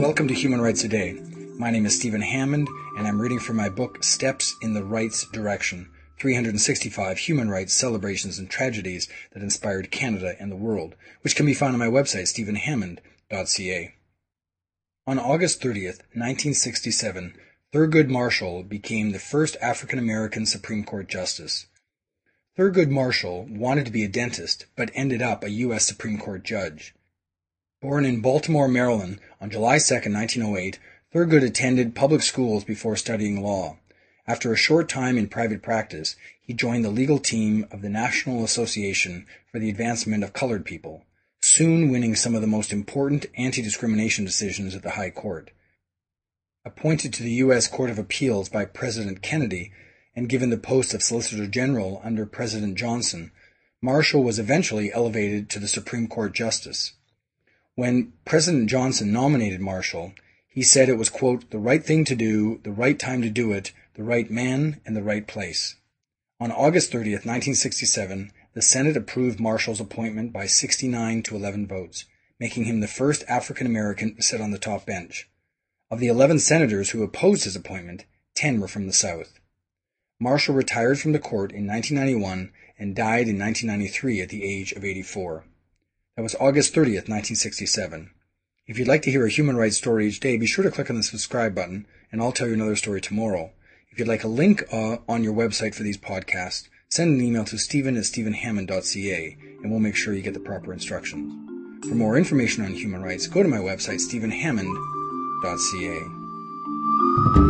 Welcome to Human Rights Today. My name is Stephen Hammond, and I'm reading from my book Steps in the Rights Direction 365 Human Rights Celebrations and Tragedies that Inspired Canada and the World, which can be found on my website, stephenhammond.ca. On August 30th, 1967, Thurgood Marshall became the first African American Supreme Court Justice. Thurgood Marshall wanted to be a dentist, but ended up a U.S. Supreme Court judge. Born in Baltimore, Maryland on July 2, 1908, Thurgood attended public schools before studying law. After a short time in private practice, he joined the legal team of the National Association for the Advancement of Colored People, soon winning some of the most important anti-discrimination decisions at the High Court. Appointed to the U.S. Court of Appeals by President Kennedy and given the post of Solicitor General under President Johnson, Marshall was eventually elevated to the Supreme Court Justice. When President Johnson nominated Marshall, he said it was, quote, the right thing to do, the right time to do it, the right man, and the right place. On August 30th, 1967, the Senate approved Marshall's appointment by 69 to 11 votes, making him the first African American to sit on the top bench. Of the 11 senators who opposed his appointment, 10 were from the South. Marshall retired from the court in 1991 and died in 1993 at the age of 84. That was August 30th, 1967. If you'd like to hear a human rights story each day, be sure to click on the subscribe button, and I'll tell you another story tomorrow. If you'd like a link uh, on your website for these podcasts, send an email to stephen at stephenhammond.ca, and we'll make sure you get the proper instructions. For more information on human rights, go to my website, stephenhammond.ca.